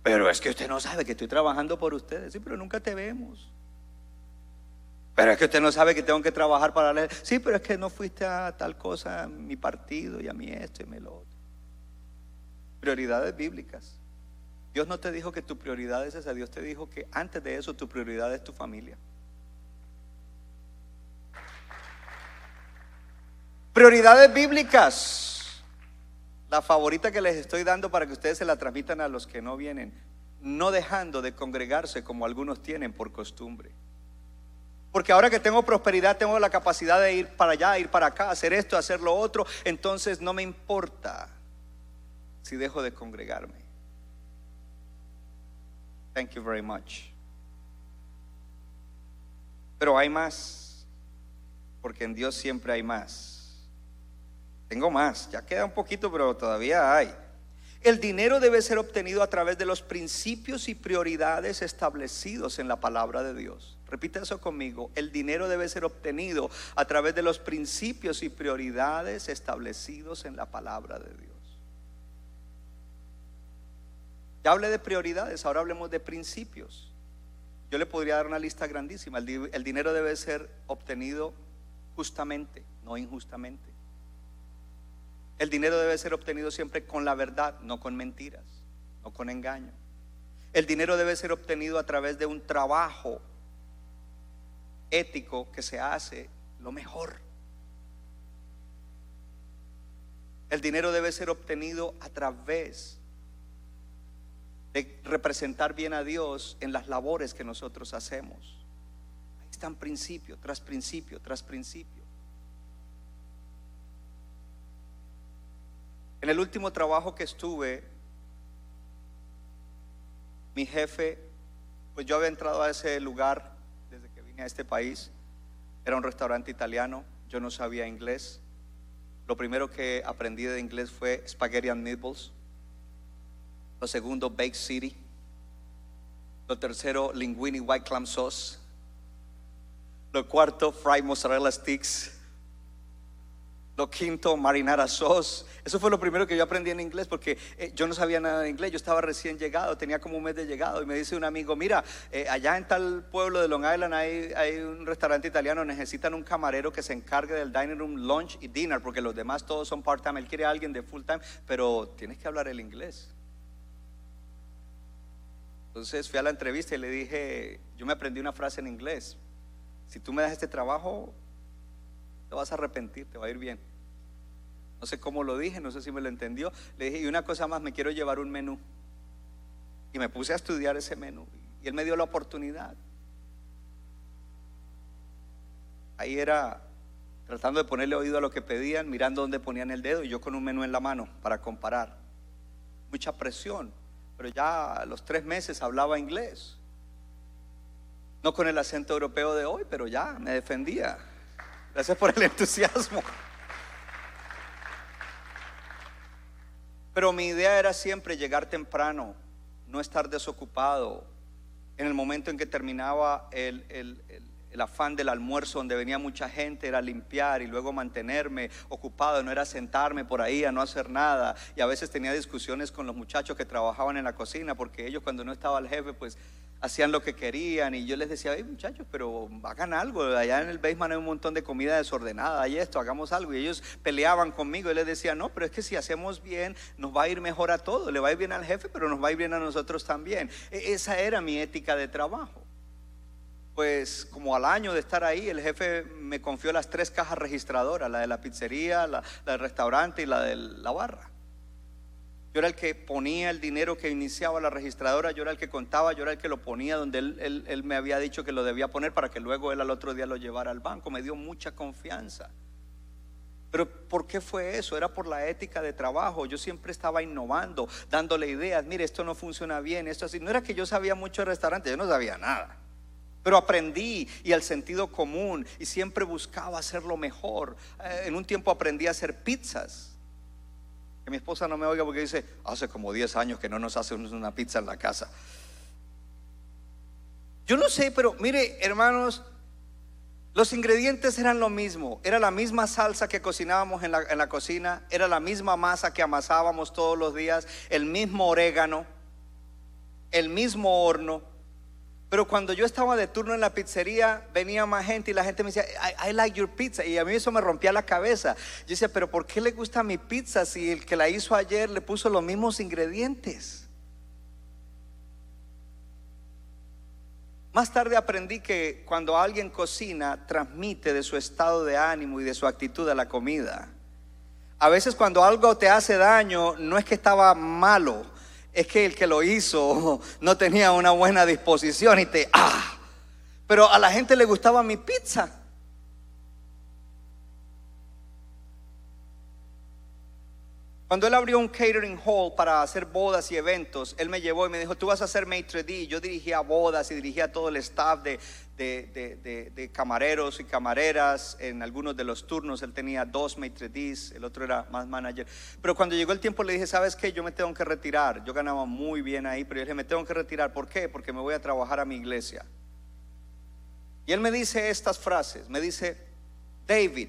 Pero es que usted no sabe que estoy trabajando por ustedes. Sí, pero nunca te vemos. Pero es que usted no sabe que tengo que trabajar para leer. Sí, pero es que no fuiste a tal cosa, a mi partido y a mí esto y me lo otro. Prioridades bíblicas. Dios no te dijo que tu prioridad es esa. Dios te dijo que antes de eso tu prioridad es tu familia. Prioridades bíblicas. La favorita que les estoy dando para que ustedes se la transmitan a los que no vienen. No dejando de congregarse como algunos tienen por costumbre. Porque ahora que tengo prosperidad, tengo la capacidad de ir para allá, ir para acá, hacer esto, hacer lo otro. Entonces no me importa si dejo de congregarme. Thank you very much. Pero hay más, porque en Dios siempre hay más. Tengo más, ya queda un poquito, pero todavía hay. El dinero debe ser obtenido a través de los principios y prioridades establecidos en la palabra de Dios. Repite eso conmigo. El dinero debe ser obtenido a través de los principios y prioridades establecidos en la palabra de Dios. Ya hablé de prioridades, ahora hablemos de principios. Yo le podría dar una lista grandísima. El, el dinero debe ser obtenido justamente, no injustamente. El dinero debe ser obtenido siempre con la verdad, no con mentiras, no con engaño. El dinero debe ser obtenido a través de un trabajo ético que se hace lo mejor. El dinero debe ser obtenido a través de representar bien a Dios en las labores que nosotros hacemos. Ahí están principio tras principio tras principio. En el último trabajo que estuve, mi jefe, pues yo había entrado a ese lugar desde que vine a este país, era un restaurante italiano, yo no sabía inglés. Lo primero que aprendí de inglés fue spaghetti and meatballs. Lo segundo, Bake City. Lo tercero, linguine white clam sauce. Lo cuarto, fried mozzarella sticks. Lo quinto, marinara sauce. Eso fue lo primero que yo aprendí en inglés porque eh, yo no sabía nada de inglés. Yo estaba recién llegado, tenía como un mes de llegado. Y me dice un amigo: Mira, eh, allá en tal pueblo de Long Island hay, hay un restaurante italiano. Necesitan un camarero que se encargue del dining room, lunch y dinner porque los demás todos son part-time. Él quiere a alguien de full-time, pero tienes que hablar el inglés. Entonces fui a la entrevista y le dije: Yo me aprendí una frase en inglés. Si tú me das este trabajo, te vas a arrepentir, te va a ir bien. No sé cómo lo dije, no sé si me lo entendió. Le dije, y una cosa más, me quiero llevar un menú. Y me puse a estudiar ese menú. Y él me dio la oportunidad. Ahí era tratando de ponerle oído a lo que pedían, mirando dónde ponían el dedo y yo con un menú en la mano para comparar. Mucha presión, pero ya a los tres meses hablaba inglés. No con el acento europeo de hoy, pero ya me defendía. Gracias por el entusiasmo. Pero mi idea era siempre llegar temprano, no estar desocupado. En el momento en que terminaba el, el- el- afán del almuerzo, donde venía mucha gente, era limpiar y luego mantenerme ocupado, no era sentarme por ahí a no hacer nada. Y a veces tenía discusiones con los muchachos que trabajaban en la cocina, porque ellos cuando no estaba el jefe, pues hacían lo que querían. Y yo les decía, "Ey, muchachos, pero hagan algo. Allá en el basement hay un montón de comida desordenada, hay esto, hagamos algo. Y ellos peleaban conmigo y les decía, no, pero es que si hacemos bien, nos va a ir mejor a todos. Le va a ir bien al jefe, pero nos va a ir bien a nosotros también. E- esa era mi ética de trabajo. Pues como al año de estar ahí, el jefe me confió las tres cajas registradoras, la de la pizzería, la del restaurante y la de la barra. Yo era el que ponía el dinero que iniciaba la registradora, yo era el que contaba, yo era el que lo ponía donde él, me había dicho que lo debía poner para que luego él al otro día lo llevara al banco. Me dio mucha confianza. Pero ¿por qué fue eso? Era por la ética de trabajo. Yo siempre estaba innovando, dándole ideas. Mire, esto no funciona bien, esto así. No era que yo sabía mucho de restaurante, yo no sabía nada. Pero aprendí y al sentido común y siempre buscaba hacerlo mejor. Eh, en un tiempo aprendí a hacer pizzas. Que mi esposa no me oiga porque dice, hace como 10 años que no nos hace una pizza en la casa. Yo no sé, pero mire, hermanos, los ingredientes eran lo mismo. Era la misma salsa que cocinábamos en la, en la cocina, era la misma masa que amasábamos todos los días, el mismo orégano, el mismo horno. Pero cuando yo estaba de turno en la pizzería, venía más gente y la gente me decía, I, like your pizza. Y a mí eso me rompía la cabeza. Yo decía, pero ¿por qué le gusta mi pizza si el que la hizo ayer le puso los mismos ingredientes? Más tarde aprendí que cuando alguien cocina, transmite de su estado de ánimo y de su actitud a la comida. A veces cuando algo te hace daño, no es que estaba malo, es que el que lo hizo no tenía una buena disposición y te, ah, pero a la gente le gustaba mi pizza. Cuando él abrió un catering hall para hacer bodas y eventos, él me llevó y me dijo, tú vas a hacer maitre d'. Yo dirigía bodas y dirigía todo el staff de- de- de- de camareros y camareras. En algunos de los turnos él tenía dos maitre d's, el otro era más manager. Pero cuando llegó el tiempo le dije, ¿sabes qué? Yo me tengo que retirar. Yo ganaba muy bien ahí, pero yo dije, me tengo que retirar. ¿Por qué? Porque me voy a trabajar a mi iglesia. Y él me dice estas frases. Me dice, David,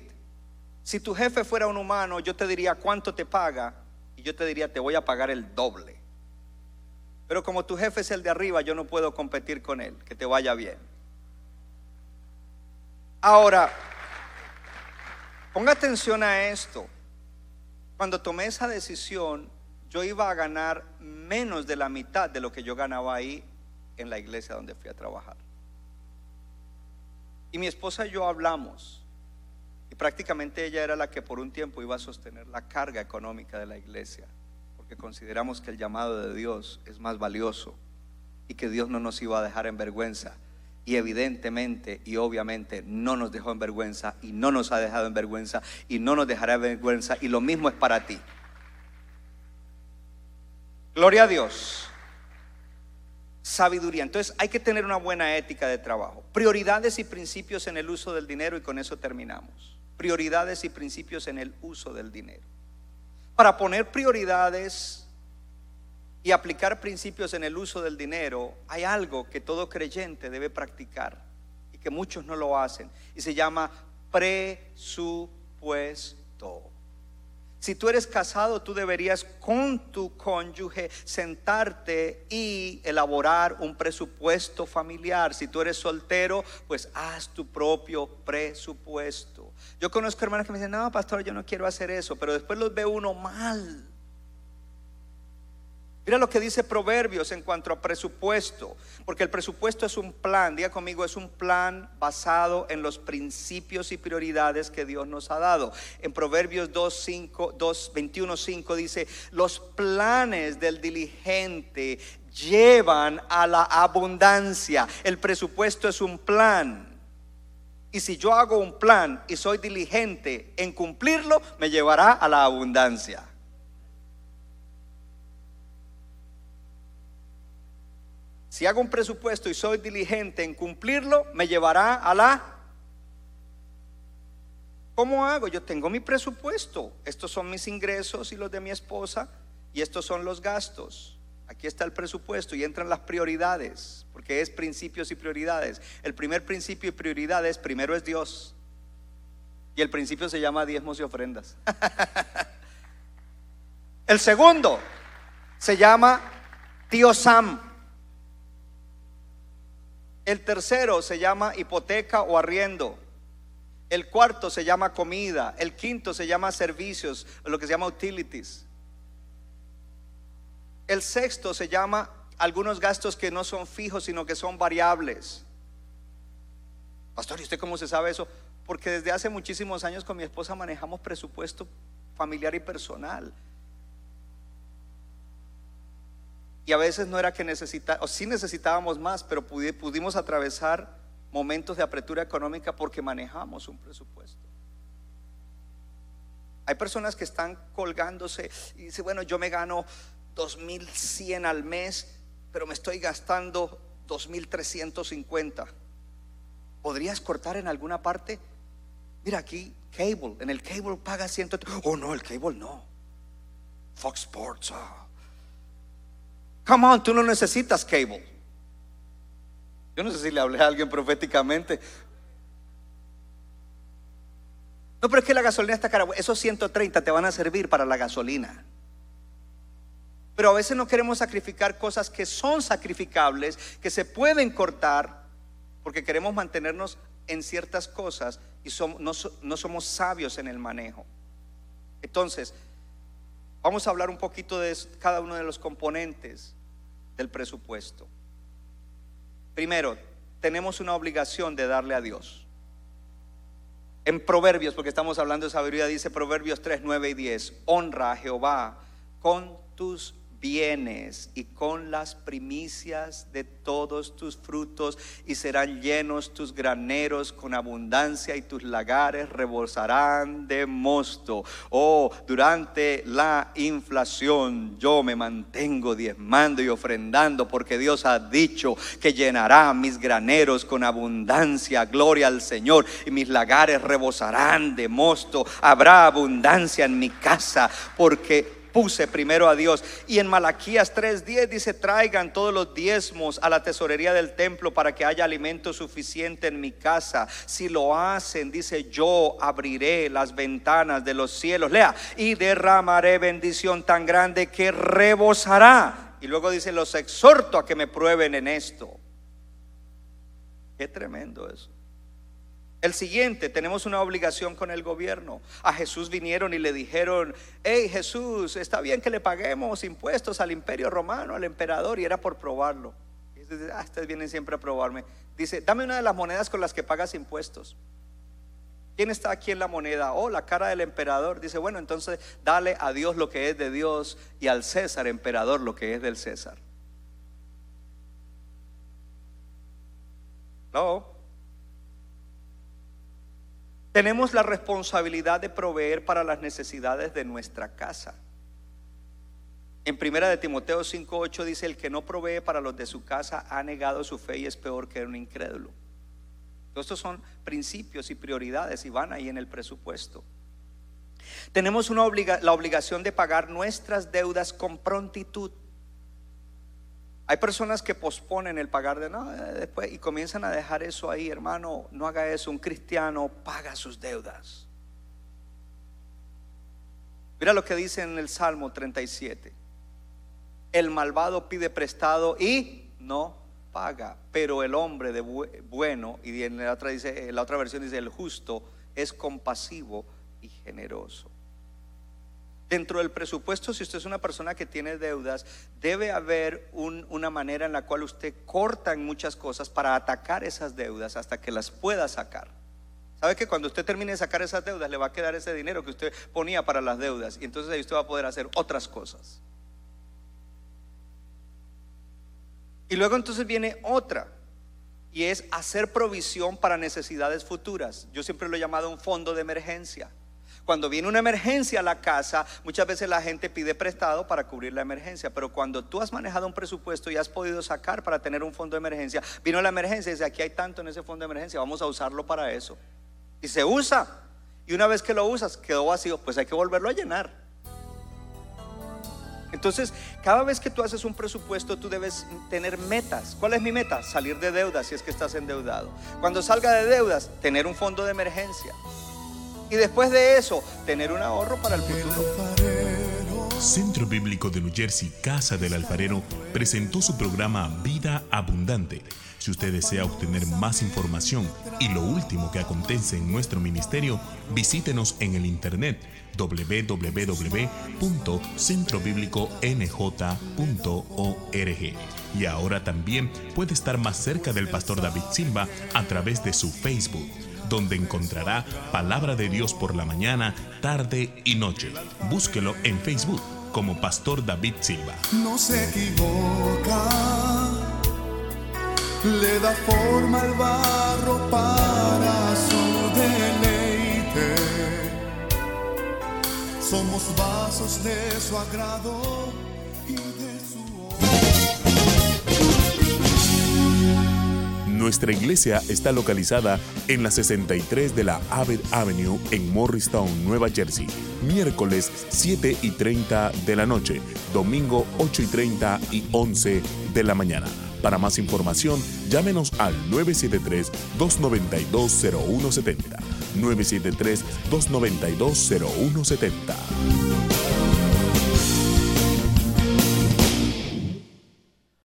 si tu jefe fuera un humano, yo te diría cuánto te paga y yo te diría te voy a pagar el doble. Pero como tu jefe es el de arriba, yo no puedo competir con él. Que te vaya bien. Ahora, ponga atención a esto. Cuando tomé esa decisión, yo iba a ganar menos de la mitad de lo que yo ganaba ahí en la iglesia donde fui a trabajar. Y mi esposa y yo hablamos. Y prácticamente ella era la que por un tiempo iba a sostener la carga económica de la iglesia, porque consideramos que el llamado de Dios es más valioso y que Dios no nos iba a dejar en vergüenza. Y evidentemente y obviamente no nos dejó en vergüenza y no nos ha dejado en vergüenza y no nos dejará en vergüenza y lo mismo es para ti. Gloria a Dios. Sabiduría. Entonces hay que tener una buena ética de trabajo. Prioridades y principios en el uso del dinero y con eso terminamos. Prioridades y principios en el uso del dinero. Para poner prioridades y aplicar principios en el uso del dinero, hay algo que todo creyente debe practicar y que muchos no lo hacen y se llama presupuesto. Si tú eres casado, tú deberías con tu cónyuge sentarte y elaborar un presupuesto familiar. Si tú eres soltero, pues haz tu propio presupuesto. Yo conozco hermanas que me dicen, no, pastor, yo no quiero hacer eso, pero después los ve uno mal. Mira lo que dice Proverbios en cuanto a presupuesto, porque el presupuesto es un plan, diga conmigo, es un plan basado en los principios y prioridades que Dios nos ha dado. En Proverbios 2, 5, 2 21, 5 dice, los planes del diligente llevan a la abundancia. El presupuesto es un plan. Y si yo hago un plan y soy diligente en cumplirlo, me llevará a la abundancia. Si hago un presupuesto y soy diligente en cumplirlo, me llevará a la... ¿Cómo hago? Yo tengo mi presupuesto. Estos son mis ingresos y los de mi esposa y estos son los gastos. Aquí está el presupuesto y entran las prioridades, porque es principios y prioridades. El primer principio y prioridad es, primero es Dios. Y el principio se llama diezmos y ofrendas. el segundo se llama tío Sam. El tercero se llama hipoteca o arriendo. El cuarto se llama comida. El quinto se llama servicios, lo que se llama utilities. El sexto se llama algunos gastos que no son fijos, sino que son variables. Pastor, ¿y usted cómo se sabe eso? Porque desde hace muchísimos años con mi esposa manejamos presupuesto familiar y personal. Y a veces no era que necesitábamos, o sí necesitábamos más, pero pudimos atravesar momentos de apertura económica porque manejamos un presupuesto. Hay personas que están colgándose y dicen, bueno, yo me gano 2.100 al mes, pero me estoy gastando 2.350. ¿Podrías cortar en alguna parte? Mira aquí, cable, en el cable paga 100. Oh, no, el cable no. Fox Sports, ah. Come on, tú no necesitas cable. Yo no sé si le hablé a alguien proféticamente. No, pero es que la gasolina está cara. Esos 130 te van a servir para la gasolina. Pero a veces no queremos sacrificar cosas que son sacrificables, que se pueden cortar, porque queremos mantenernos en ciertas cosas y no, somos sabios en el manejo. Entonces, Vamos a hablar un poquito de cada uno de los componentes del presupuesto. Primero, tenemos una obligación de darle a Dios. En Proverbios, porque estamos hablando de sabiduría, dice Proverbios 3, 9 y 10, honra a Jehová con tus bienes y con las primicias de todos tus frutos y serán llenos tus graneros con abundancia y tus lagares rebosarán de mosto. Oh, durante la inflación yo me mantengo diezmando y ofrendando porque Dios ha dicho que llenará mis graneros con abundancia. Gloria al Señor y mis lagares rebosarán de mosto. Habrá abundancia en mi casa porque puse primero a Dios. Y en Malaquías 3:10 dice, traigan todos los diezmos a la tesorería del templo para que haya alimento suficiente en mi casa. Si lo hacen, dice, yo abriré las ventanas de los cielos. Lea, y derramaré bendición tan grande que rebosará. Y luego dice, los exhorto a que me prueben en esto. Qué tremendo eso. El siguiente, tenemos una obligación con el gobierno. A Jesús vinieron y le dijeron, hey Jesús, está bien que le paguemos impuestos al imperio romano, al emperador, y era por probarlo. Y dice, ah, ustedes vienen siempre a probarme. Dice, dame una de las monedas con las que pagas impuestos. ¿Quién está aquí en la moneda? Oh, la cara del emperador. Dice, bueno, entonces dale a Dios lo que es de Dios y al César emperador lo que es del César. No. Tenemos la responsabilidad de proveer para las necesidades de nuestra casa. En primera de Timoteo 5:8 dice, "El que no provee para los de su casa ha negado su fe y es peor que un incrédulo." Estos son principios y prioridades y van ahí en el presupuesto. Tenemos la obligación de pagar nuestras deudas con prontitud. Hay personas que posponen el pagar de no, eh, después y comienzan a dejar eso ahí, hermano, no haga eso, un cristiano paga sus deudas. Mira lo que dice en el Salmo 37. El malvado pide prestado y no paga, pero el hombre de bueno, y en la otra, dice, la otra versión dice, el justo es compasivo y generoso. Dentro del presupuesto, si usted es una persona que tiene deudas, debe haber una manera en la cual usted corta en muchas cosas para atacar esas deudas hasta que las pueda sacar. ¿Sabe que cuando usted termine de sacar esas deudas, le va a quedar ese dinero que usted ponía para las deudas? Y entonces ahí usted va a poder hacer otras cosas. Y luego entonces viene otra, y es hacer provisión para necesidades futuras. Yo siempre lo he llamado un fondo de emergencia. Cuando viene una emergencia a la casa, muchas veces la gente pide prestado para cubrir la emergencia, pero cuando tú has manejado un presupuesto y has podido sacar para tener un fondo de emergencia, vino la emergencia y dice, aquí hay tanto en ese fondo de emergencia, vamos a usarlo para eso. Y se usa. Y una vez que lo usas, quedó vacío, pues hay que volverlo a llenar. Entonces, cada vez que tú haces un presupuesto, tú debes tener metas. ¿Cuál es mi meta? Salir de deudas si es que estás endeudado. Cuando salga de deudas, tener un fondo de emergencia. Y después de eso, tener un ahorro para el futuro. Centro Bíblico de New Jersey, Casa del Alfarero, presentó su programa Vida Abundante si usted desea obtener más información y lo último que acontece en nuestro ministerio, visítenos en el internet www.centrobibliconj.org. Y ahora también puede estar más cerca del pastor David Silva a través de su Facebook donde encontrará palabra de Dios por la mañana, tarde y noche. Búsquelo en Facebook como Pastor David Silva. No se equivoca le da forma al barro para su deleite. Somos vasos de su agrado Nuestra iglesia está localizada en la 63 de la Abbott Avenue en Morristown, Nueva Jersey. Miércoles 7 y 30 de la noche, domingo 8 y 30 y 11 de la mañana. Para más información, llámenos al 973-292-0170. 973-292-0170.